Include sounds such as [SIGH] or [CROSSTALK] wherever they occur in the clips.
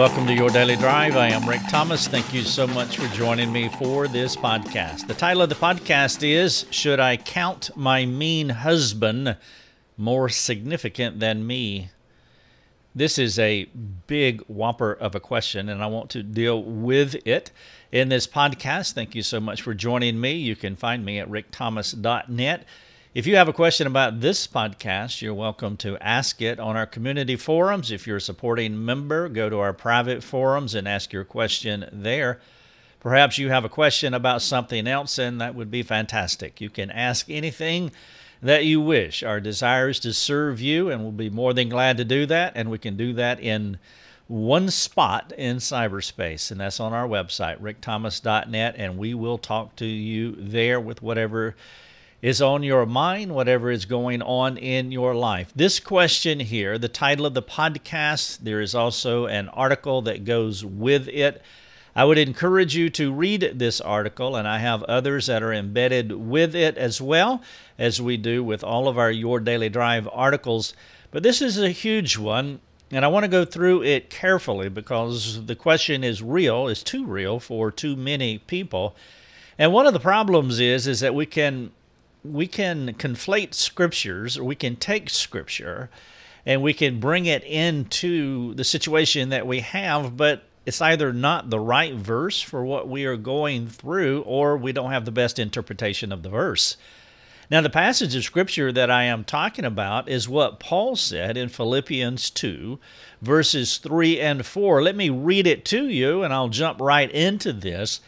Welcome to Your Daily Drive. I am Rick Thomas. Thank you so much for joining me for this podcast. The title of the podcast is Should I Count My Mean Husband More Significant Than Me? This is a big whopper of a question, and I want to deal with it in this podcast. Thank you so much for joining me. You can find me at rickthomas.net. If you have a question about this podcast, you're welcome to ask it on our community forums. If you're a supporting member, go to our private forums and ask your question there. Perhaps you have a question about something else, and that would be fantastic. You can ask anything that you wish. Our desire is to serve you, and we'll be more than glad to do that. And we can do that in one spot in cyberspace, and that's on our website, rickthomas.net, and we will talk to you there with whatever is on your mind, whatever is going on in your life. This question here, the title of the podcast, there is also an article that goes with it. I would encourage you to read this article, and I have others that are embedded with it as well, as we do with all of our Your Daily Drive articles. But this is a huge one, and I want to go through it carefully because the question is real, is too real for too many people. And one of the problems is is that we can we can conflate scriptures, or we can take scripture and we can bring it into the situation that we have, but it's either not the right verse for what we are going through, or we don't have the best interpretation of the verse. Now, the passage of scripture that I am talking about is what Paul said in Philippians 2, verses 3 and 4. Let me read it to you, and I'll jump right into this.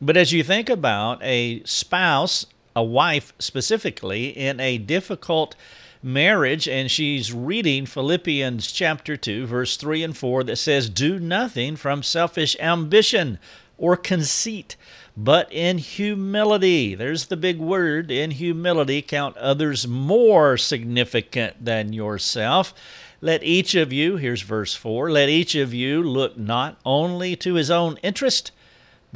But as you think about a spouse a wife specifically in a difficult marriage, and she's reading Philippians chapter 2, verse 3 and 4, that says, Do nothing from selfish ambition or conceit, but in humility. There's the big word in humility. Count others more significant than yourself. Let each of you, here's verse 4, let each of you look not only to his own interest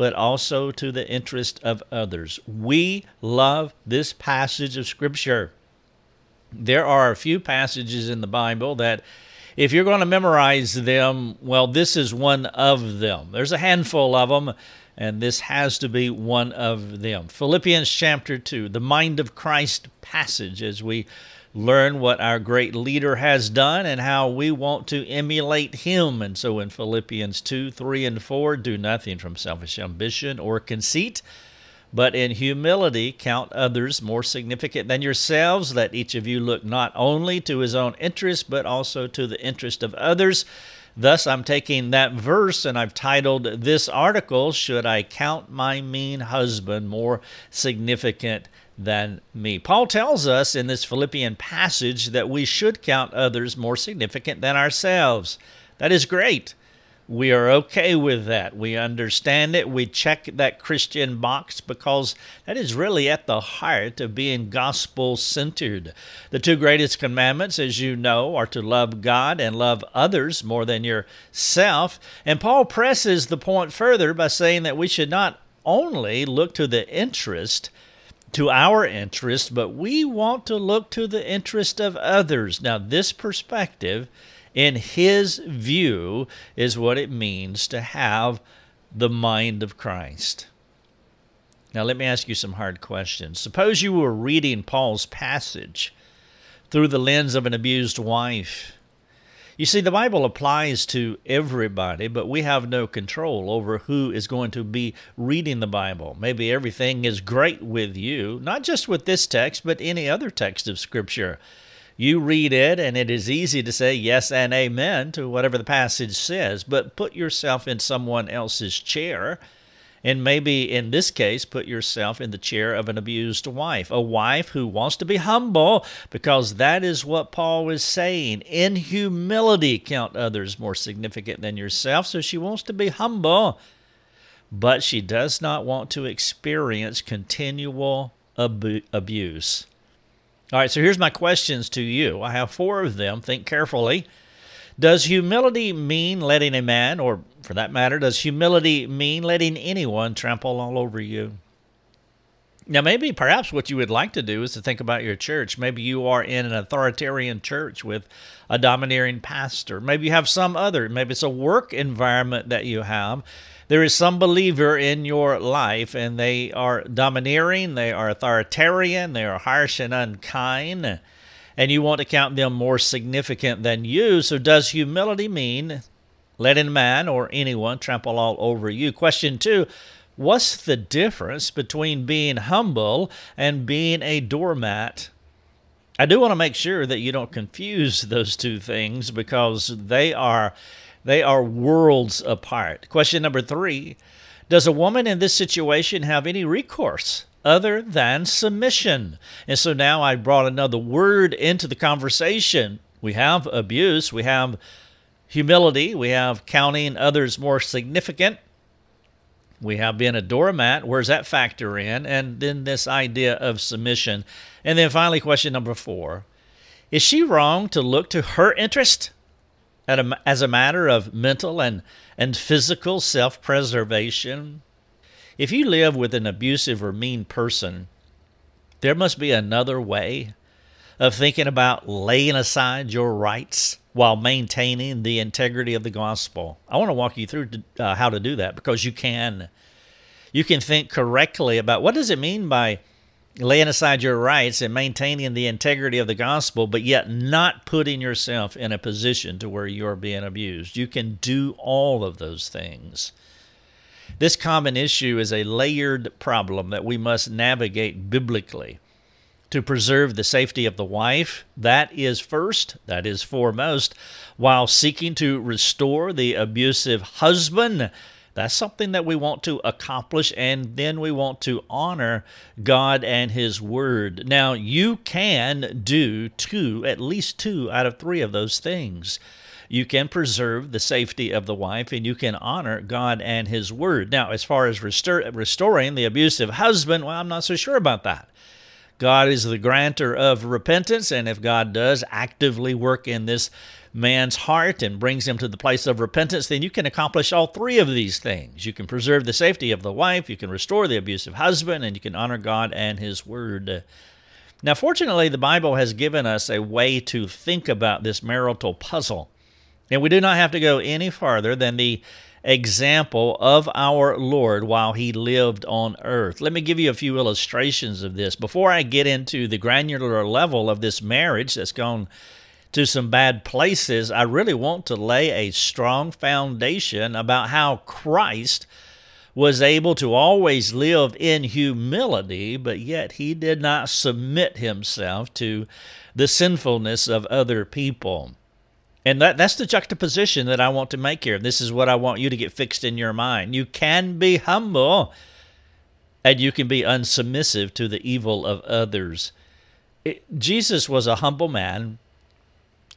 but also to the interest of others. We love this passage of Scripture. There are a few passages in the Bible that, if you're going to memorize them, well, this is one of them. There's a handful of them, and this has to be one of them. Philippians chapter 2, the mind of Christ passage, as we learn what our great leader has done and how we want to emulate him. And so in Philippians 2, 3, and 4, do nothing from selfish ambition or conceit, but in humility count others more significant than yourselves. Let each of you look not only to his own interest, but also to the interest of others. Thus, I'm taking that verse and I've titled this article, Should I Count My Mean Husband More Significant than me. Paul tells us in this Philippian passage that we should count others more significant than ourselves. That is great. We are okay with that. We understand it. We check that Christian box because that is really at the heart of being gospel centered. The two greatest commandments, as you know, are to love God and love others more than yourself. And Paul presses the point further by saying that we should not only look to the interest to our interest, but we want to look to the interest of others. Now, this perspective, in his view, is what it means to have the mind of Christ. Now, let me ask you some hard questions. Suppose you were reading Paul's passage through the lens of an abused wife you see, the Bible applies to everybody, but we have no control over who is going to be reading the Bible. Maybe everything is great with you, not just with this text, but any other text of Scripture. You read it, and it is easy to say yes and amen to whatever the passage says, but put yourself in someone else's chair and maybe in this case, put yourself in the chair of an abused wife, a wife who wants to be humble, because that is what Paul was saying. In humility, count others more significant than yourself. So she wants to be humble, but she does not want to experience continual ab- abuse. All right, so here's my questions to you. I have four of them. Think carefully. Does humility mean letting a man, or for that matter, does humility mean letting anyone trample all over you? Now, maybe perhaps what you would like to do is to think about your church. Maybe you are in an authoritarian church with a domineering pastor. Maybe you have some other, maybe it's a work environment that you have. There is some believer in your life and they are domineering, they are authoritarian, they are harsh and unkind, and you want to count them more significant than you. So, does humility mean letting man or anyone trample all over you? Question two What's the difference between being humble and being a doormat? I do want to make sure that you don't confuse those two things because they are they are worlds apart. Question number 3, does a woman in this situation have any recourse other than submission? And so now I brought another word into the conversation. We have abuse, we have humility, we have counting others more significant, we have been a doormat. Where's that factor in? And then this idea of submission. And then finally, question number four Is she wrong to look to her interest as a matter of mental and, and physical self preservation? If you live with an abusive or mean person, there must be another way of thinking about laying aside your rights while maintaining the integrity of the gospel. I want to walk you through uh, how to do that because you can. You can think correctly about what does it mean by laying aside your rights and maintaining the integrity of the gospel, but yet not putting yourself in a position to where you're being abused. You can do all of those things. This common issue is a layered problem that we must navigate biblically to preserve the safety of the wife. That is first, that is foremost, while seeking to restore the abusive husband. That's something that we want to accomplish, and then we want to honor God and His Word. Now, you can do two, at least two out of three of those things. You can preserve the safety of the wife, and you can honor God and His Word. Now, as far as restoring the abusive husband, well, I'm not so sure about that. God is the granter of repentance, and if God does actively work in this man's heart and brings him to the place of repentance, then you can accomplish all three of these things. You can preserve the safety of the wife, you can restore the abusive husband, and you can honor God and His Word. Now, fortunately, the Bible has given us a way to think about this marital puzzle, and we do not have to go any farther than the example of our Lord while he lived on earth. Let me give you a few illustrations of this. Before I get into the granular level of this marriage that's gone to some bad places, I really want to lay a strong foundation about how Christ was able to always live in humility, but yet he did not submit himself to the sinfulness of other people. And that, that's the juxtaposition that I want to make here. This is what I want you to get fixed in your mind. You can be humble and you can be unsubmissive to the evil of others. It, Jesus was a humble man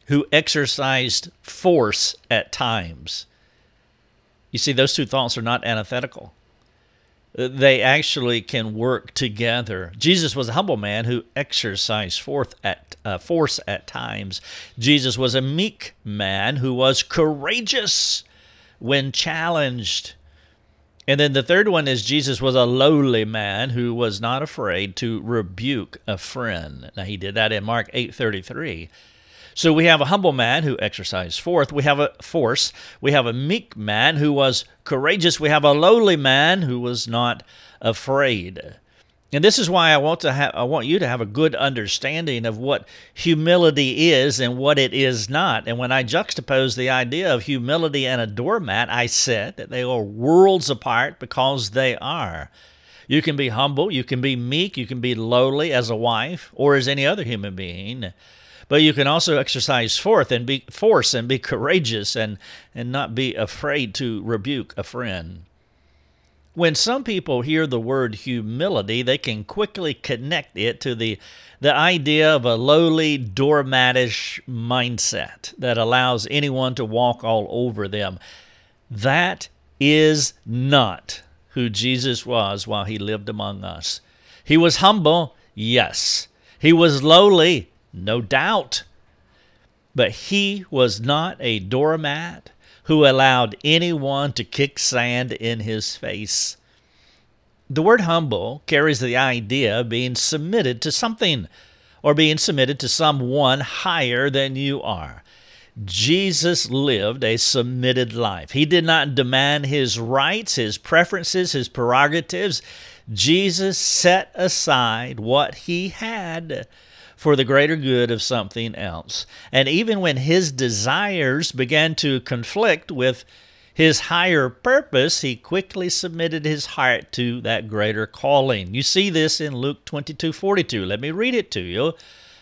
who exercised force at times. You see, those two thoughts are not antithetical they actually can work together. Jesus was a humble man who exercised forth at, uh, force at times. Jesus was a meek man who was courageous when challenged. And then the third one is Jesus was a lowly man who was not afraid to rebuke a friend. Now he did that in Mark 8:33. So we have a humble man who exercised forth. We have a force. We have a meek man who was courageous. We have a lowly man who was not afraid. And this is why I want to have I want you to have a good understanding of what humility is and what it is not. And when I juxtapose the idea of humility and a doormat, I said that they are worlds apart because they are. You can be humble, you can be meek, you can be lowly as a wife or as any other human being but you can also exercise forth and be force and be courageous and, and not be afraid to rebuke a friend. When some people hear the word humility, they can quickly connect it to the, the idea of a lowly, doormatish mindset that allows anyone to walk all over them. That is not who Jesus was while he lived among us. He was humble, yes. He was lowly, no doubt. But he was not a doormat who allowed anyone to kick sand in his face. The word humble carries the idea of being submitted to something or being submitted to someone higher than you are. Jesus lived a submitted life. He did not demand his rights, his preferences, his prerogatives. Jesus set aside what he had for the greater good of something else. And even when his desires began to conflict with his higher purpose, he quickly submitted his heart to that greater calling. You see this in Luke 22 42. Let me read it to you.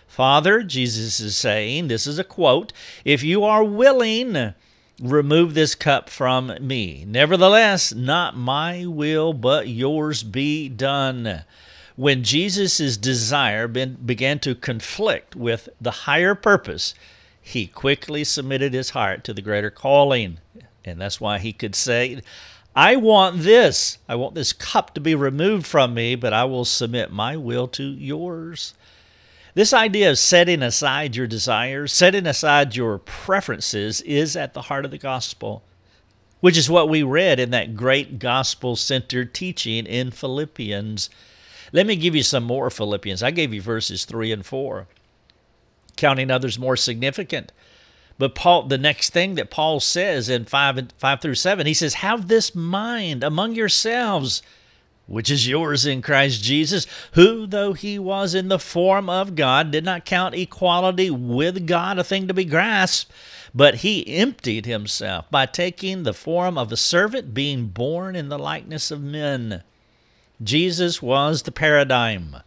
Father, Jesus is saying, this is a quote, if you are willing, remove this cup from me. Nevertheless, not my will, but yours be done. When Jesus' desire began to conflict with the higher purpose, he quickly submitted his heart to the greater calling. And that's why he could say, I want this. I want this cup to be removed from me, but I will submit my will to yours. This idea of setting aside your desires, setting aside your preferences, is at the heart of the gospel, which is what we read in that great gospel centered teaching in Philippians. Let me give you some more Philippians. I gave you verses 3 and 4, counting others more significant. But Paul, the next thing that Paul says in 5, and 5 through 7, he says, Have this mind among yourselves, which is yours in Christ Jesus, who, though he was in the form of God, did not count equality with God a thing to be grasped, but he emptied himself by taking the form of a servant, being born in the likeness of men. Jesus was the paradigm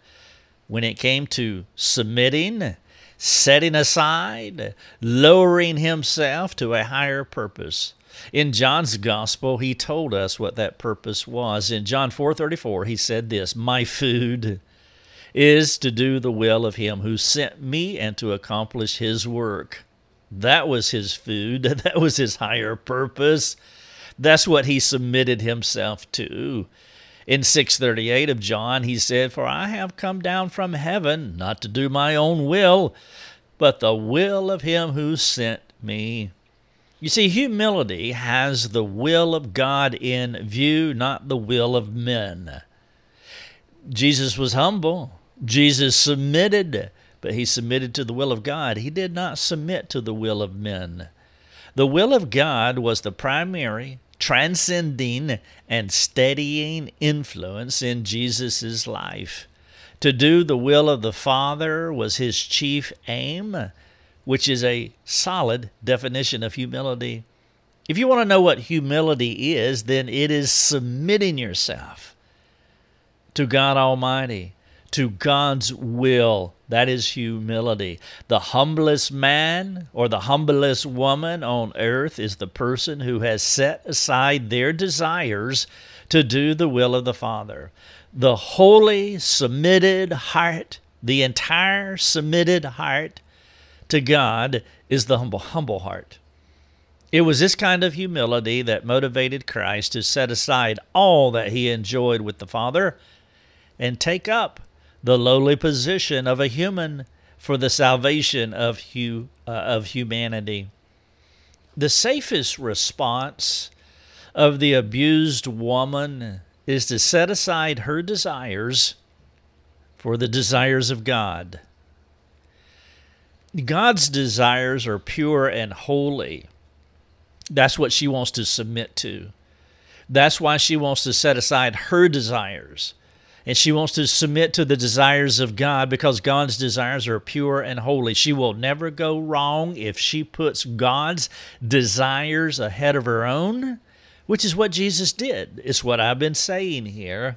when it came to submitting setting aside, lowering himself to a higher purpose. In John's gospel, he told us what that purpose was. In John 4:34, he said this, "My food is to do the will of him who sent me and to accomplish his work." That was his food. [LAUGHS] That was his higher purpose. That's what he submitted himself to. In 638 of John, he said, For I have come down from heaven not to do my own will, but the will of him who sent me. You see, humility has the will of God in view, not the will of men. Jesus was humble. Jesus submitted, but he submitted to the will of God. He did not submit to the will of men. The will of God was the primary, transcending and steadying influence in Jesus' life. To do the will of the Father was his chief aim, which is a solid definition of humility. If you want to know what humility is, then it is submitting yourself to God Almighty, to God's will. That is humility. The humblest man or the humblest woman on earth is the person who has set aside their desires to do the will of the Father. The holy, submitted heart, the entire submitted heart to God is the humble, humble heart. It was this kind of humility that motivated Christ to set aside all that he enjoyed with the Father and take up the lowly position of a human for the salvation of, hu- uh, of humanity. The safest response of the abused woman is to set aside her desires for the desires of God. God's desires are pure and holy. That's what she wants to submit to. That's why she wants to set aside her desires and she wants to submit to the desires of God because God's desires are pure and holy. She will never go wrong if she puts God's desires ahead of her own, which is what Jesus did. It's what I've been saying here.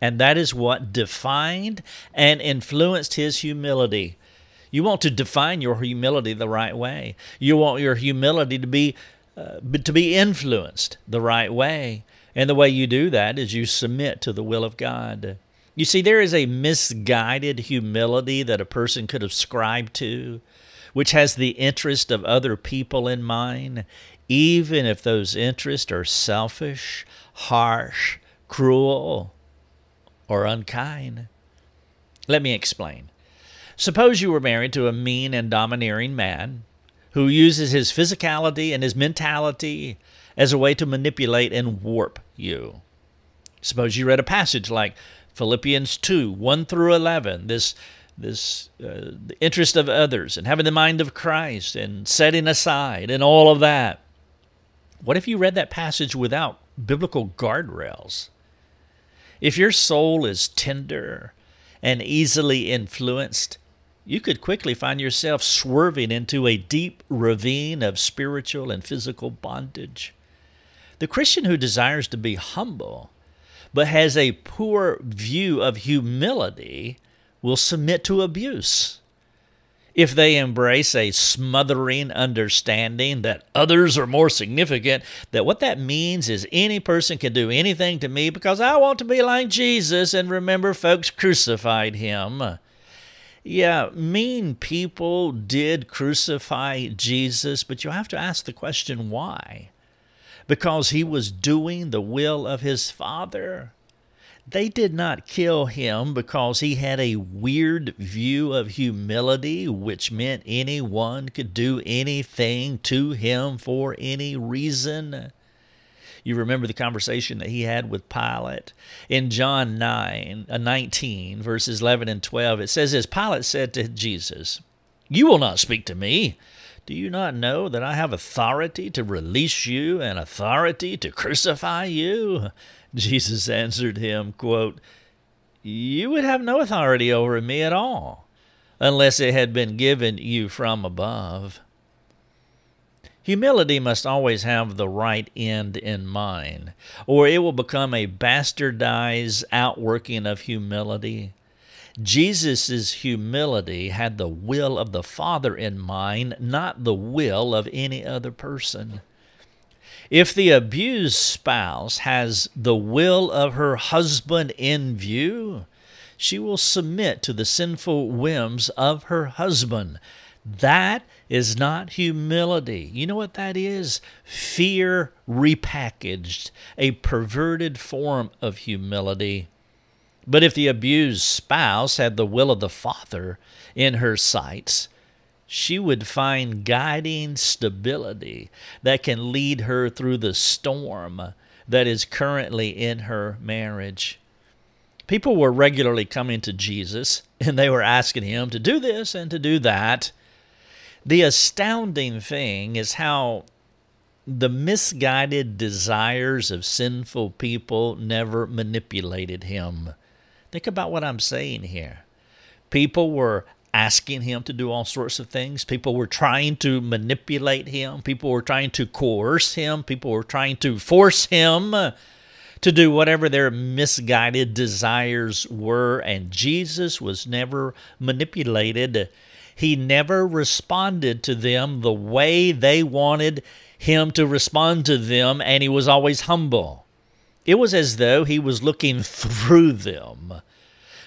And that is what defined and influenced his humility. You want to define your humility the right way. You want your humility to be uh, to be influenced the right way. And the way you do that is you submit to the will of God. You see, there is a misguided humility that a person could ascribe to, which has the interest of other people in mind, even if those interests are selfish, harsh, cruel, or unkind. Let me explain. Suppose you were married to a mean and domineering man who uses his physicality and his mentality as a way to manipulate and warp you. Suppose you read a passage like Philippians 2 1 through 11, this, this uh, the interest of others and having the mind of Christ and setting aside and all of that. What if you read that passage without biblical guardrails? If your soul is tender and easily influenced, you could quickly find yourself swerving into a deep ravine of spiritual and physical bondage. The Christian who desires to be humble but has a poor view of humility will submit to abuse. If they embrace a smothering understanding that others are more significant, that what that means is any person can do anything to me because I want to be like Jesus and remember folks crucified him. Yeah, mean people did crucify Jesus, but you have to ask the question why? Because he was doing the will of his Father. They did not kill him because he had a weird view of humility, which meant anyone could do anything to him for any reason. You remember the conversation that he had with Pilate in John 9, uh, 19, verses 11 and 12. It says, As Pilate said to Jesus, You will not speak to me. Do you not know that I have authority to release you and authority to crucify you? Jesus answered him, quote, You would have no authority over me at all, unless it had been given you from above. Humility must always have the right end in mind, or it will become a bastardized outworking of humility. Jesus' humility had the will of the Father in mind, not the will of any other person. If the abused spouse has the will of her husband in view, she will submit to the sinful whims of her husband. That is not humility. You know what that is? Fear repackaged, a perverted form of humility. But if the abused spouse had the will of the Father in her sights, she would find guiding stability that can lead her through the storm that is currently in her marriage. People were regularly coming to Jesus and they were asking him to do this and to do that. The astounding thing is how the misguided desires of sinful people never manipulated him. Think about what I'm saying here. People were asking him to do all sorts of things. People were trying to manipulate him. People were trying to coerce him. People were trying to force him to do whatever their misguided desires were. And Jesus was never manipulated. He never responded to them the way they wanted him to respond to them, and he was always humble. It was as though he was looking through them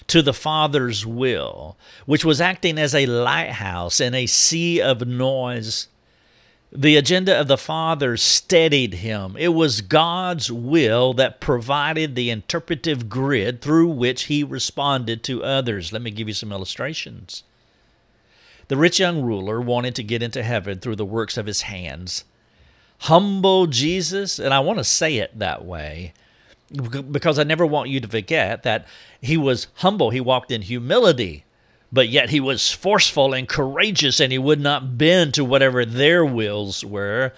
to the Father's will, which was acting as a lighthouse in a sea of noise. The agenda of the Father steadied him. It was God's will that provided the interpretive grid through which he responded to others. Let me give you some illustrations. The rich young ruler wanted to get into heaven through the works of his hands. Humble Jesus, and I want to say it that way, because I never want you to forget that he was humble. He walked in humility, but yet he was forceful and courageous, and he would not bend to whatever their wills were.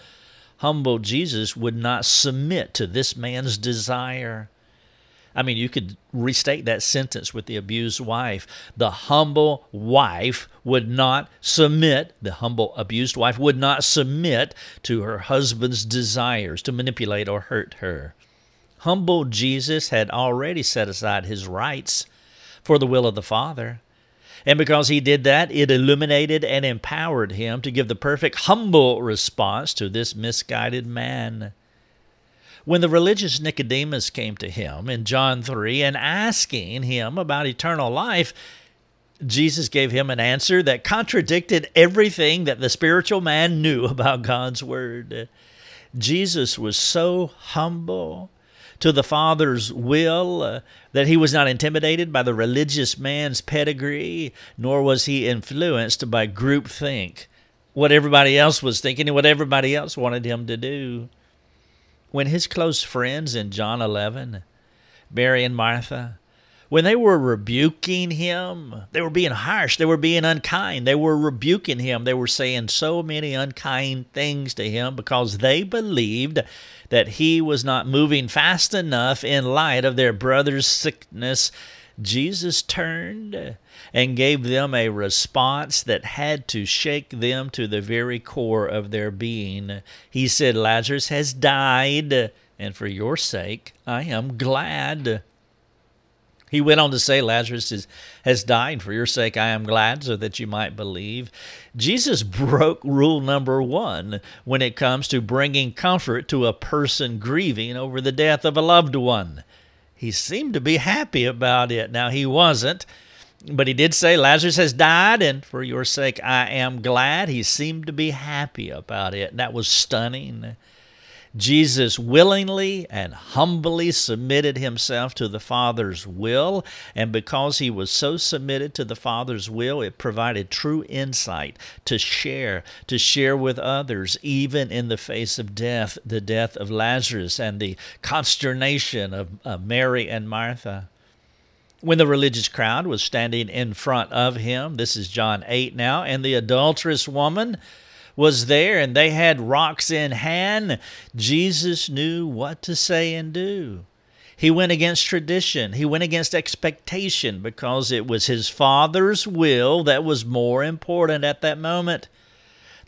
Humble Jesus would not submit to this man's desire. I mean, you could restate that sentence with the abused wife. The humble wife would not submit, the humble abused wife would not submit to her husband's desires to manipulate or hurt her humble Jesus had already set aside his rights for the will of the Father. And because he did that, it illuminated and empowered him to give the perfect, humble response to this misguided man. When the religious Nicodemus came to him in John 3 and asking him about eternal life, Jesus gave him an answer that contradicted everything that the spiritual man knew [LAUGHS] about God's Word. Jesus was so humble to the Father's will, uh, that he was not intimidated by the religious man's pedigree, nor was he influenced by groupthink, what everybody else was thinking and what everybody else wanted him to do. When his close friends in John 11 Mary and Martha, when they were rebuking him, they were being harsh, they were being unkind, they were rebuking him, they were saying so many unkind things to him because they believed that he was not moving fast enough in light of their brother's sickness. Jesus turned and gave them a response that had to shake them to the very core of their being. He said, Lazarus has died, and for your sake I am glad. He went on to say, Lazarus is, has died. For your sake, I am glad, so that you might believe. Jesus broke rule number one when it comes to bringing comfort to a person grieving over the death of a loved one. He seemed to be happy about it. Now, he wasn't, but he did say, Lazarus has died, and for your sake, I am glad. He seemed to be happy about it. That was stunning. Jesus willingly and humbly submitted himself to the Father's will, and because he was so submitted to the Father's will, it provided true insight to share, to share with others, even in the face of death, the death of Lazarus and the consternation of uh, Mary and Martha. When the religious crowd was standing in front of him, this is John 8 now, and the adulterous woman, was there and they had rocks in hand, Jesus knew what to say and do. He went against tradition. He went against expectation because it was his Father's will that was more important at that moment.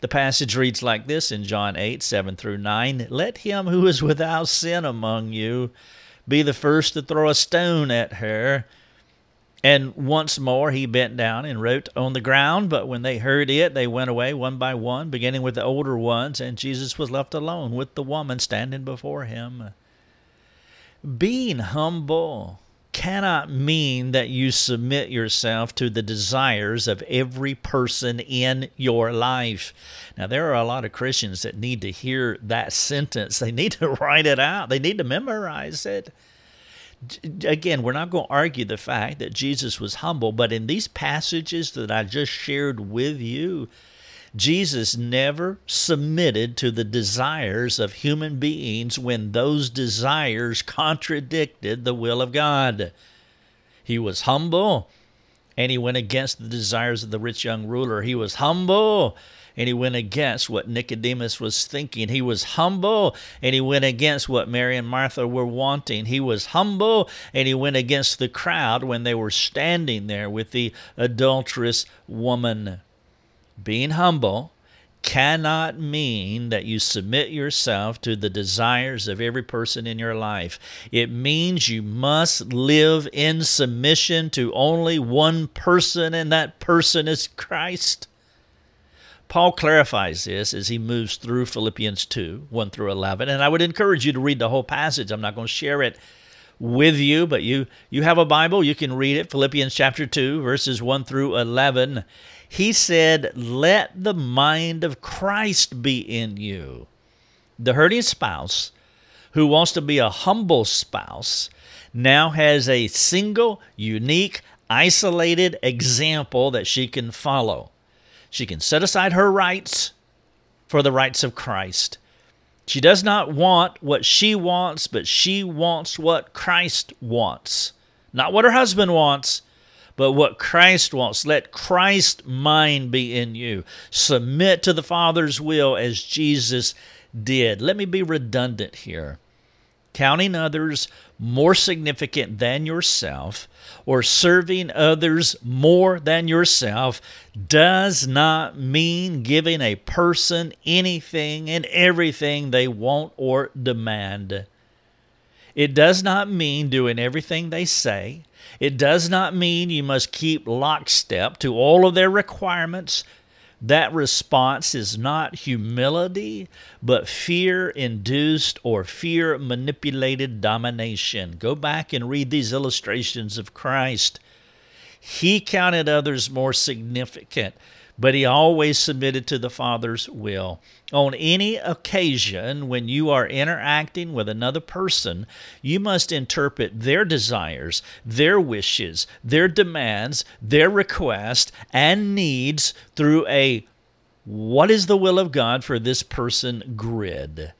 The passage reads like this in John 8, 7 through 9 Let him who is without sin among you be the first to throw a stone at her. And once more he bent down and wrote on the ground. But when they heard it, they went away one by one, beginning with the older ones, and Jesus was left alone with the woman standing before him. Being humble cannot mean that you submit yourself to the desires of every person in your life. Now, there are a lot of Christians that need to hear that sentence. They need to [LAUGHS] write it out, they need to memorize it again, we're not going to argue the fact that Jesus was humble, but in these passages that I just shared with you, Jesus never submitted to the desires of human beings when those desires contradicted the will of God. He was humble and he went against the desires of the rich young ruler. He was humble and he went against what Nicodemus was thinking. He was humble and he went against what Mary and Martha were wanting. He was humble and he went against the crowd when they were standing there with the adulterous woman. Being humble cannot mean that you submit yourself to the desires of every person in your life. It means you must live in submission to only one person, and that person is Christ. Paul clarifies this as he moves through Philippians 2 1 through 11. And I would encourage you to read the whole passage. I'm not going to share it with you, but you, you have a Bible, you can read it. Philippians chapter 2, verses 1 through 11. He said, Let the mind of Christ be in you. The hurting spouse who wants to be a humble spouse now has a single, unique, isolated example that she can follow. She can set aside her rights for the rights of Christ. She does not want what she wants, but she wants what Christ wants. Not what her husband wants, but what Christ wants. Let Christ's mind be in you. Submit to the Father's will as Jesus did. Let me be redundant here counting others more significant than yourself or serving others more than yourself does not mean giving a person anything and everything they want or demand. It does not mean doing everything they say. It does not mean you must keep lockstep to all of their requirements, that response is not humility, but fear induced or fear manipulated domination. Go back and read these illustrations of Christ. He counted others more significant but he always submitted to the Father's will. On any occasion when you are interacting with another person, you must interpret their desires, their wishes, their demands, their requests, and needs through a what is the will of God for this person grid.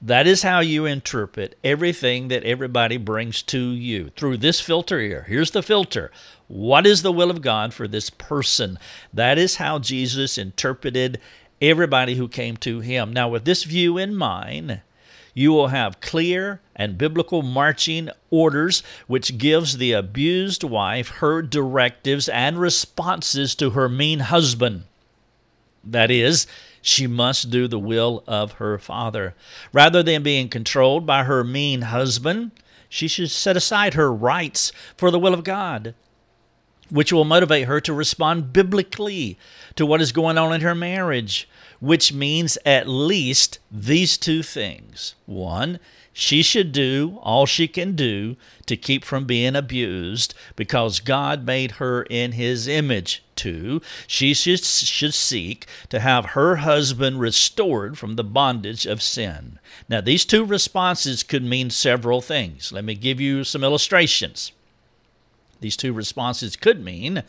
That is how you interpret everything that everybody brings to you through this filter here. Here's the filter. What is the will of God for this person? That is how Jesus interpreted everybody who came to him. Now, with this view in mind, you will have clear and biblical marching orders, which gives the abused wife her directives and responses to her mean husband. That is, she must do the will of her father. Rather than being controlled by her mean husband, she should set aside her rights for the will of God, which will motivate her to respond biblically to what is going on in her marriage, which means at least these two things. One, she should do all she can do to keep from being abused because God made her in his image. Two, she should, should seek to have her husband restored from the bondage of sin. Now, these two responses could mean several things. Let me give you some illustrations. These two responses could mean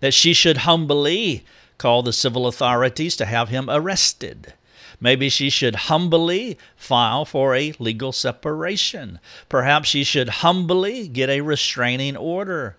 that she should humbly call the civil authorities to have him arrested. Maybe she should humbly file for a legal separation. Perhaps she should humbly get a restraining order.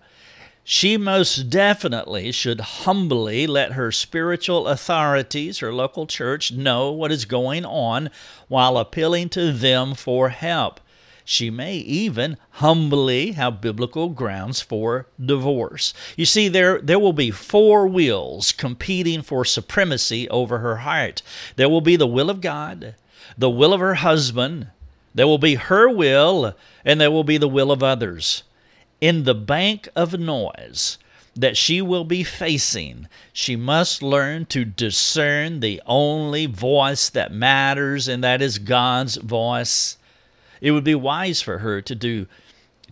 She most definitely should humbly let her spiritual authorities, her local church, know what is going on while appealing to them for help. She may even humbly have biblical grounds for divorce. You see, there, there will be four wills competing for supremacy over her heart. There will be the will of God, the will of her husband, there will be her will, and there will be the will of others. In the bank of noise, that she will be facing, she must learn to discern the only voice that matters, and that is God's voice. It would be wise for her to do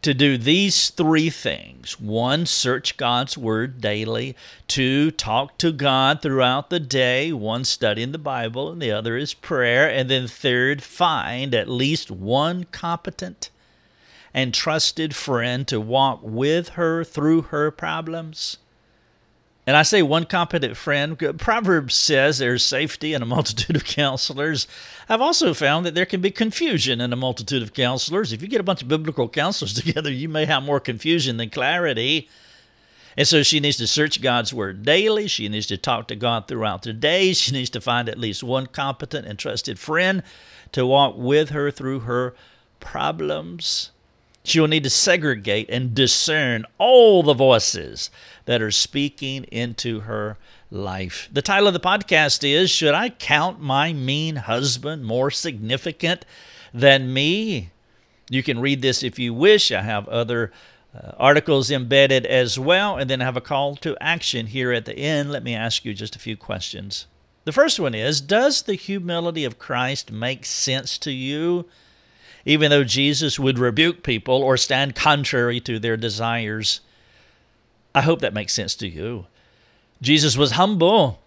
to do these three things. One, search God's Word daily, two, talk to God throughout the day, one, studying the Bible, and the other is prayer, and then third, find at least one competent and trusted friend to walk with her through her problems. And I say one competent friend. Proverbs says there's safety in a multitude of [LAUGHS] counselors. I've also found that there can be confusion in a multitude of counselors. If you get a bunch of biblical counselors [LAUGHS] together, you may have more confusion than clarity. And so she needs to search God's word daily. She needs to talk to God throughout the day. She needs to find at least one competent and trusted friend to walk with her through her problems. She will need to segregate and discern all the voices that are speaking into her life. The title of the podcast is Should I Count My Mean Husband More Significant Than Me? You can read this if you wish. I have other uh, articles embedded as well, and then I have a call to action here at the end. Let me ask you just a few questions. The first one is Does the humility of Christ make sense to you? Even though Jesus would rebuke people or stand contrary to their desires. I hope that makes sense to you. Jesus was humble,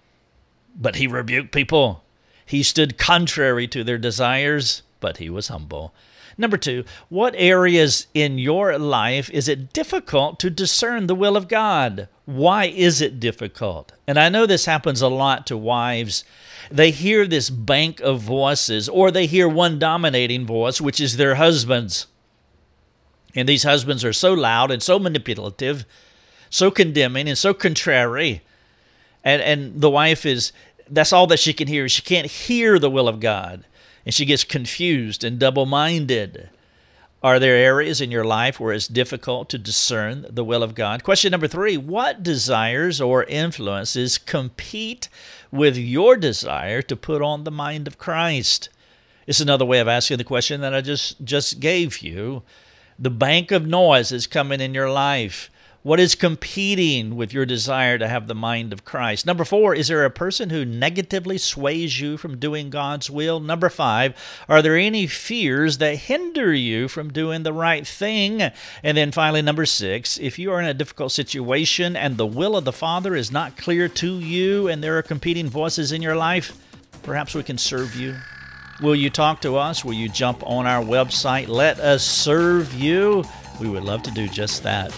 but he rebuked people. He stood contrary to their desires, but he was humble. Number two, what areas in your life is it difficult to discern the will of God? Why is it difficult? And I know this happens a lot to wives. They hear this bank of voices, or they hear one dominating voice, which is their husband's. And these husbands are so loud and so manipulative, so condemning and so contrary. And, and the wife is, that's all that she can hear. She can't hear the will of God and she gets confused and double minded. Are there areas in your life where it's difficult to discern the will of God? Question number three What desires or influences compete with your desire to put on the mind of Christ? It's another way of asking the question that I just, just gave you. The bank of noise is coming in your life. What is competing with your desire to have the mind of Christ? Number four, is there a person who negatively sways you from doing God's will? Number five, are there any fears that hinder you from doing the right thing? And then finally, number six, if you are in a difficult situation and the will of the Father is not clear to you and there are competing voices in your life, perhaps we can serve you. Will you talk to us? Will you jump on our website? Let us serve you. We would love to do just that.